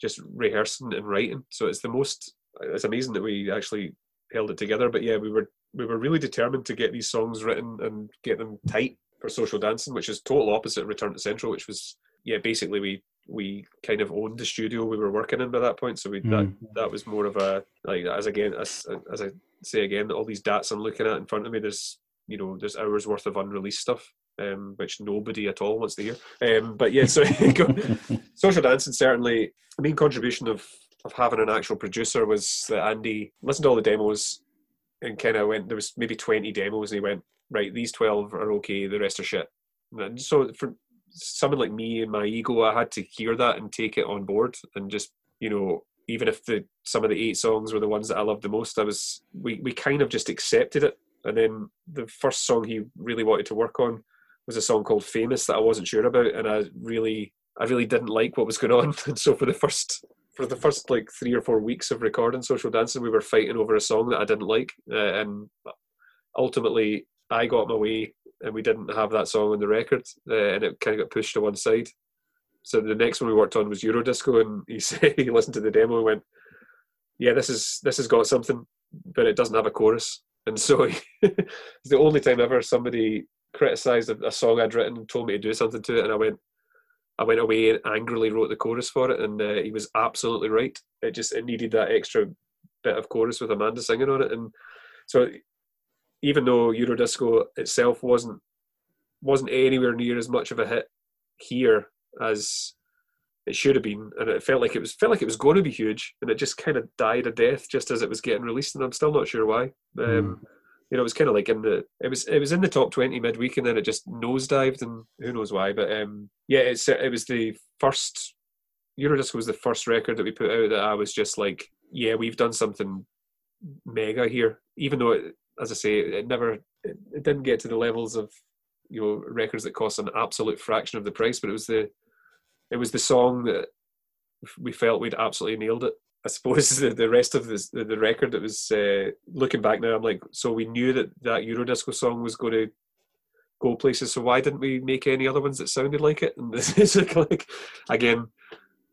just rehearsing and writing. So it's the most it's amazing that we actually held it together but yeah we were we were really determined to get these songs written and get them tight for social dancing which is total opposite of return to central which was yeah basically we we kind of owned the studio we were working in by that point so we that Mm. that was more of a like as again as as i say again all these dates i'm looking at in front of me there's you know there's hours worth of unreleased stuff um, which nobody at all wants to hear um, but yeah so (laughs) (laughs) social dancing certainly the main contribution of of having an actual producer was that andy listened to all the demos and kind of went there was maybe 20 demos and he went right these 12 are okay the rest are shit. And so for someone like me and my ego i had to hear that and take it on board and just you know even if the some of the eight songs were the ones that i loved the most i was we, we kind of just accepted it. And then the first song he really wanted to work on was a song called famous that i wasn't sure about and i really i really didn't like what was going on. (laughs) And so for the first for the first like three or four weeks of recording social dancing we were fighting over a song that i didn't like uh, and ultimately i got my way and we didn't have that song on the record uh, and it kind of got pushed to one side. So the next one we worked on was eurodisco and he (laughs) said he listened to the demo and went yeah this is this has got something but it doesn't have a chorus. And so (laughs) it's the only time ever somebody criticized a, a song i'd written and told me to do something to it and i went I went away and angrily wrote the chorus for it, and uh, he was absolutely right. It just it needed that extra bit of chorus with Amanda singing on it, and so even though Eurodisco itself wasn't wasn't anywhere near as much of a hit here as it should have been, and it felt like it was felt like it was going to be huge, and it just kind of died a death just as it was getting released, and I'm still not sure why. Um, You know, it was kind of like in the it was it was in the top twenty midweek, and then it just nosedived, and who knows why. But um, yeah, it's it was the first Eurodisco was the first record that we put out that I was just like, yeah, we've done something mega here, even though it, as I say, it never it, it didn't get to the levels of you know records that cost an absolute fraction of the price, but it was the it was the song that we felt we'd absolutely nailed it. I suppose (laughs) the, the rest of this, the, the record that was uh, looking back now, I'm like, so we knew that that Eurodisco song was going to go places. So why didn't we make any other ones that sounded like it? And (laughs) this is like, again,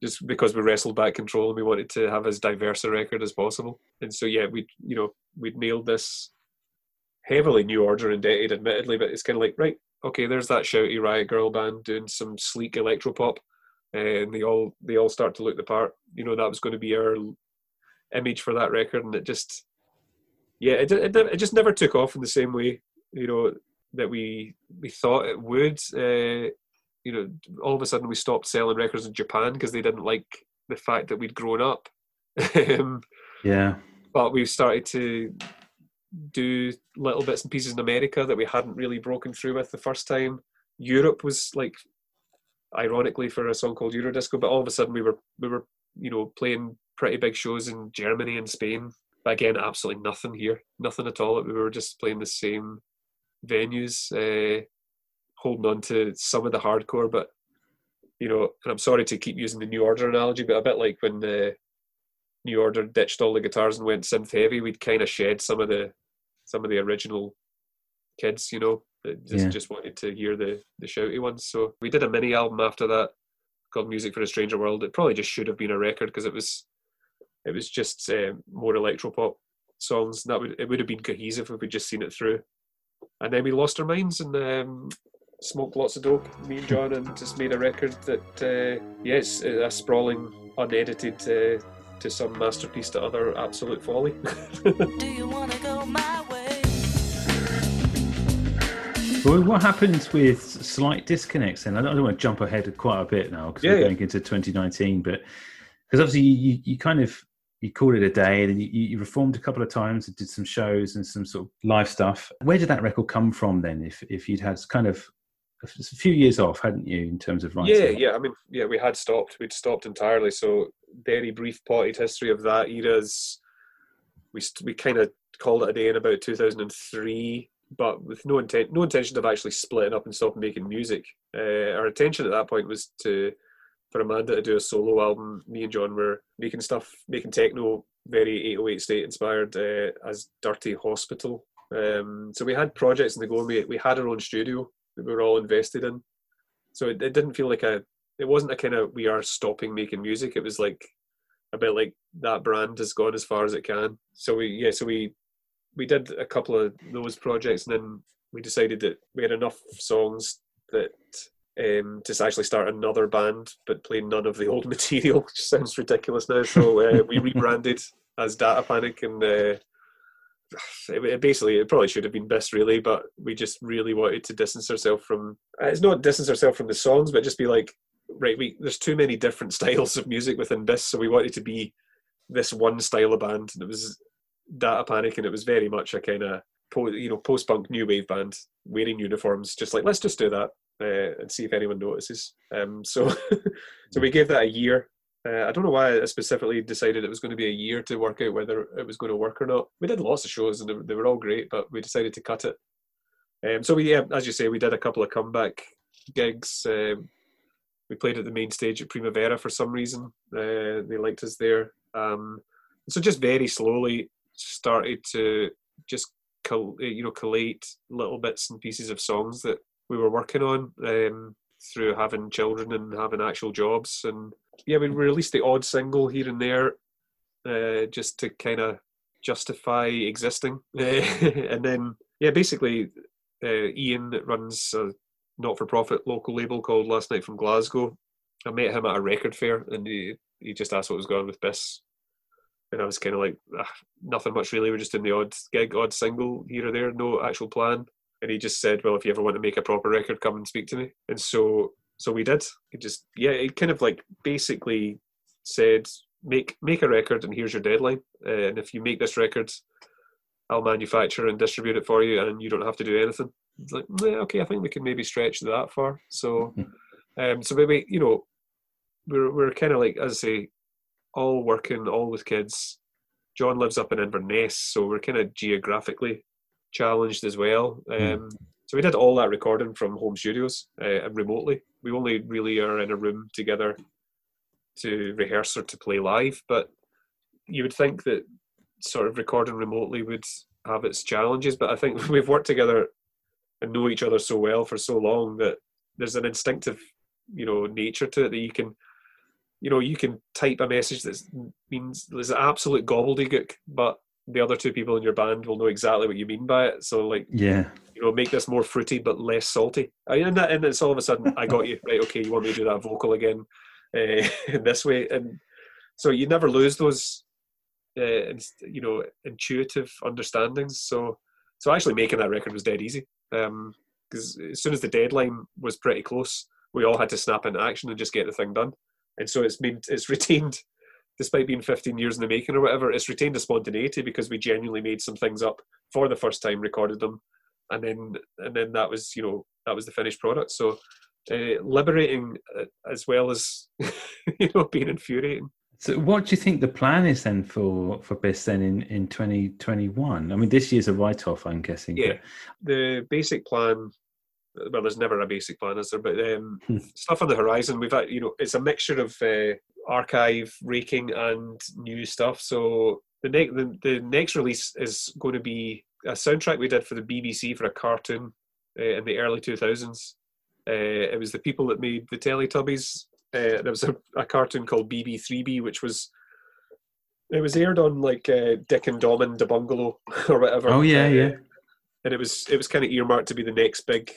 just because we wrestled back control and we wanted to have as diverse a record as possible. And so yeah, we you know we'd nailed this heavily New Order indebted, admittedly, but it's kind of like right, okay, there's that shouty Riot Girl band doing some sleek electro pop, and they all they all start to look the part. You know that was going to be our image for that record, and it just yeah, it it, it just never took off in the same way. You know that we we thought it would. Uh, you know, all of a sudden we stopped selling records in Japan because they didn't like the fact that we'd grown up. Um, (laughs) Yeah. but we've started to do little bits and pieces in America that we hadn't really broken through with the first time. Europe was like, ironically, for a song called Eurodisco, but all of a sudden we were we were you know playing pretty big shows in Germany and Spain. But again, absolutely nothing here, nothing at all. We were just playing the same venues, uh, holding on to some of the hardcore, but you know, and I'm sorry to keep using the New Order analogy, but a bit like when the New Order ditched all the guitars and went synth heavy, we'd kind of shed some of the some of the original kids, you know, just Yeah. just wanted to hear the the shouty ones. So we did a mini album after that called Music for a Stranger World. It probably just should have been a record because it was it was just uh, more electropop songs. That would it would have been cohesive if we'd just seen it through. And then we lost our minds and um, smoked lots of dope, me and John, and just made a record that, uh, yes, a sprawling, unedited uh, to some masterpiece to other absolute folly. (laughs) Well, what happens with slight disconnects? And I don't, I don't want to jump ahead quite a bit now because Yeah, we're yeah. going into 2019, but because obviously you, you, you kind of you called it a day, and you, you reformed a couple of times and did some shows and some sort of live stuff. Where did that record come from then? If if you'd had kind of a few years off, hadn't you, in terms of writing? yeah, yeah. I mean, yeah, we had stopped. We'd stopped entirely. So very brief potted history of that era's. We we kind of called it a day in about 2003, but with no intent, no intention of actually splitting up and stopping making music. Uh, our intention at that point was to for Amanda to do a solo album. Me and John were making stuff, making techno, very 808 state inspired, uh, as Dirty Hospital. Um, so we had projects in the go. We we had our own studio that we were all invested in. So it, it didn't feel like a. It wasn't a kind of we are stopping making music. It was like a bit like that brand has gone as far as it can. So we yeah. So we we did a couple of those projects, and then we decided that we had enough songs that um, to actually start another band, but play none of the old (laughs) material, which sounds ridiculous now. So uh, we rebranded (laughs) as Data Panic, and uh, it, it basically it probably should have been Bis really, but we just really wanted to distance ourselves from. uh, It's not distance ourselves from the songs, but just be like, right, we there's too many different (laughs) styles of music within Bis, so we wanted to be this one style of band. And it was Data Panic, and it was very much a kind of you know post punk new wave band wearing uniforms. Just like let's just do that uh, and see if anyone notices. Um, so (laughs) so we gave that a year. Uh, I don't know why I specifically decided it was going to be a year to work out whether it was going to work or not. We did lots of shows and they were, they were all great, but we decided to cut it. Um, so we, yeah, as you say, we did a couple of comeback gigs. Um, we played at the main stage at Primavera for some reason. Uh, they liked us there. Um, so just very slowly started to just col- you know collate little bits and pieces of songs that we were working on um, through having children and having actual jobs. And yeah, we released the odd single here and there uh, just to kind of justify existing. (laughs) and then yeah, basically uh, Ian runs a not-for-profit local label called Last Night from Glasgow. I met him at a record fair, and he he just asked what was going on with Bis. And I was kind of like, ah, nothing much really. We're just doing the odd gig, odd single here or there, no actual plan. And he just said, well, if you ever want to make a proper record, come and speak to me. And so, so we did. He just, yeah, he kind of like basically said, make make a record, and here's your deadline. Uh, and if you make this record, I'll manufacture and distribute it for you, and you don't have to do anything. It's like, yeah, okay, I think we can maybe stretch that far. So, (laughs) um, so maybe you know, we're we're kind of like, as I say, all working, all with kids. John lives up in Inverness, so we're kind of geographically challenged as well. Um, so we did all that recording from home studios uh, and remotely. We only really are in a room together to rehearse or to play live, but you would think that sort of recording remotely would have its challenges. But I think (laughs) we've worked together and know each other so well for so long that there's an instinctive, you know, nature to it that you can, you know, you can type a message that means there's absolute gobbledygook, but the other two people in your band will know exactly what you mean by it. So like, Yeah. you know, make this more fruity but less salty. I- And that, and it's all of a sudden, I got you right. Okay, you want me to do that vocal again uh, (laughs) in this way, and so you never lose those, uh, you know, intuitive understandings. So, so actually making that record was dead easy because as soon as the deadline was pretty close, we all had to snap into action and just get the thing done. And so it's been it's retained, (laughs) despite being 15 years in the making or whatever, it's retained a spontaneity because we genuinely made some things up for the first time, recorded them, and then and then that was you know that was the finished product. So uh, liberating uh, as well as (laughs) you know being infuriating. So, what do you think the plan is then for for Bis then in in twenty twenty one? I mean, this year's a write off, I'm guessing. Yeah, the basic plan. Well, there's never a basic plan, is there? But um, Hmm. stuff on the horizon. We've had, you know, it's a mixture of uh, archive raking and new stuff. So the next the, the next release is going to be a soundtrack we did for the BBC for a cartoon uh, in the early 2000s. Uh, it was the people that made the Teletubbies. Uh, there was a, a cartoon called BB3B, which was it was aired on like uh, Dick and Dom and the Bungalow (laughs) or whatever. Oh, yeah, Uh, yeah. and it was it was kind of earmarked to be the next big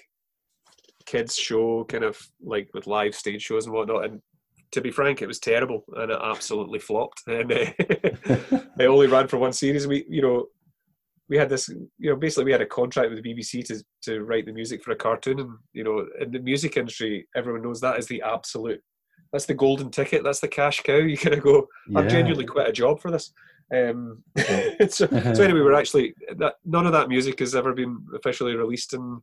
kids show, kind of like with live stage shows and whatnot. And to be frank, it was terrible and it absolutely flopped. (laughs) And uh, (laughs) it only ran for one series. We you know we had this you know basically we had a contract with the BBC to to write the music for a cartoon, and you know in the music industry, everyone knows that is the absolute. That's the golden ticket. That's the cash cow. (laughs) You kind of go. I've genuinely quit a job for this. Um, so, so anyway, we're actually that none of that music has ever been officially released, and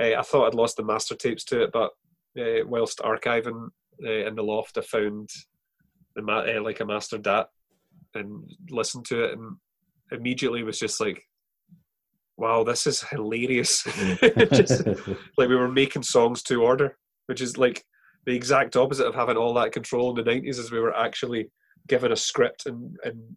uh, I thought I'd lost the master tapes to it, but uh, whilst archiving uh, in the loft, I found the ma- like a master dat and listened to it, and immediately was just like, "Wow, this is hilarious!" (laughs) just, like we were making songs to order, which is like the exact opposite of having all that control in the nineties. As we were actually given a script and and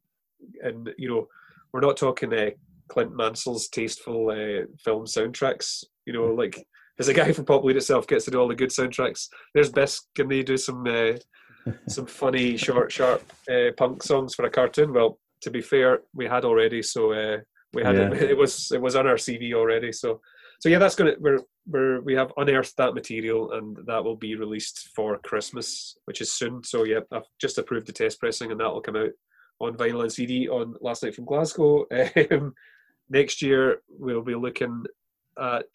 and you know we're not talking uh, Clint Mansell's tasteful uh, film soundtracks. You know, like there's a guy from Pop Will Eat Itself gets to do all the good soundtracks. There's Bis. Can they do some uh, (laughs) some funny, short, sharp uh, punk songs for a cartoon? Well, to be fair, we had already, so uh, we had it, it was it was on our CV already. So so yeah, that's gonna we're we're we have unearthed that material and that will be released for Christmas, which is soon. So yeah, I've just approved the test pressing and that will come out on vinyl and CD on Last Night from Glasgow. (laughs) Um, next year we'll be looking at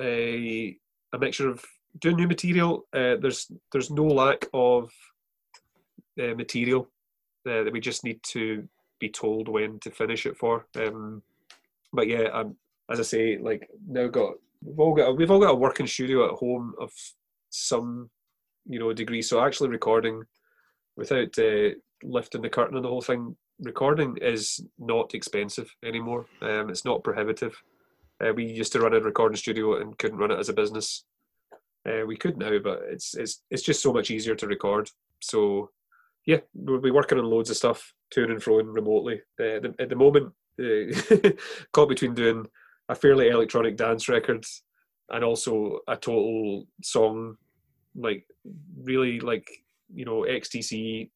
a a mixture of doing new material. Uh, there's there's no lack of uh, material uh, that we just need to be told when to finish it for. Um, but yeah, um, as I say, like now got we've all got a, we've all got a working studio at home of some you know degree. So actually recording without uh, lifting the curtain on the whole thing, recording is not expensive anymore. Um, it's not prohibitive. Uh, we used to run a recording studio and couldn't run it as a business. Uh, we could now, but it's it's it's just so much easier to record. So yeah, we'll be working on loads of stuff to and fro and remotely. Uh, the, at the moment, uh, (laughs) caught between doing a fairly electronic dance record and also a total song, like really like you know XTC,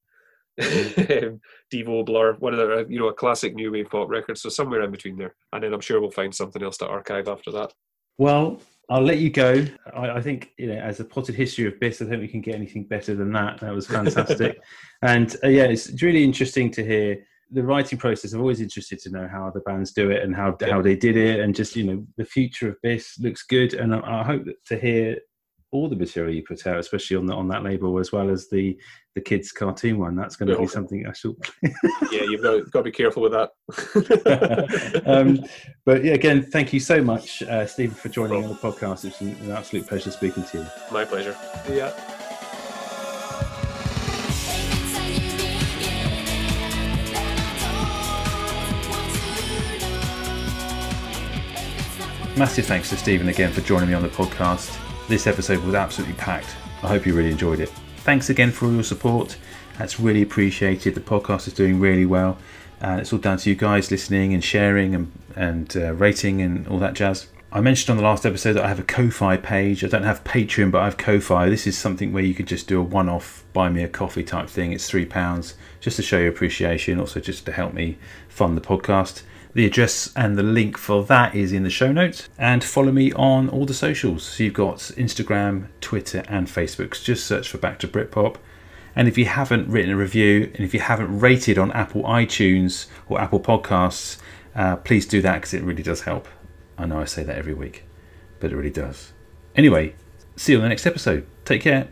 (laughs) Devo, Blur, one of the you know a classic new wave pop record. So somewhere in between there, and then I'm sure we'll find something else to archive after that. Well, I'll let you go. I, I think, you know, as a potted history of Bis, I think we can get anything better than that. That was fantastic. (laughs) and uh, yeah, it's really interesting to hear the writing process. I'm always interested to know how other bands do it and how how they did it, and just you know the future of this looks good. And I, I hope that to hear all the material you put out, especially on the, on that label, as well as the the kids cartoon one. That's going to Yeah. be something I shall. (laughs) yeah, you've got, got to be careful with that. (laughs) um, but yeah, again, thank you so much, uh, Stephen, for joining on the podcast. It's an, an absolute pleasure speaking to you. My pleasure. Yeah. Massive thanks to Stephen again for joining me on the podcast. This episode was absolutely packed. I hope you really enjoyed it. Thanks again for all your support. That's really appreciated. The podcast is doing really well. And it's all down to you guys listening and sharing and, and uh, rating and all that jazz. I mentioned on the last episode that I have a Ko-Fi page. I don't have Patreon, but I have Ko-Fi. This is something where you could just do a one-off buy me a coffee type thing. It's three pounds just to show your appreciation, also just to help me fund the podcast. The address and the link for that is in the show notes. And follow me on all the socials. So you've got Instagram, Twitter, and Facebook. Just search for Back to Britpop. And if you haven't written a review and if you haven't rated on Apple iTunes or Apple Podcasts, uh, please do that because it really does help. I know I say that every week, but it really does. Anyway, see you on the next episode. Take care.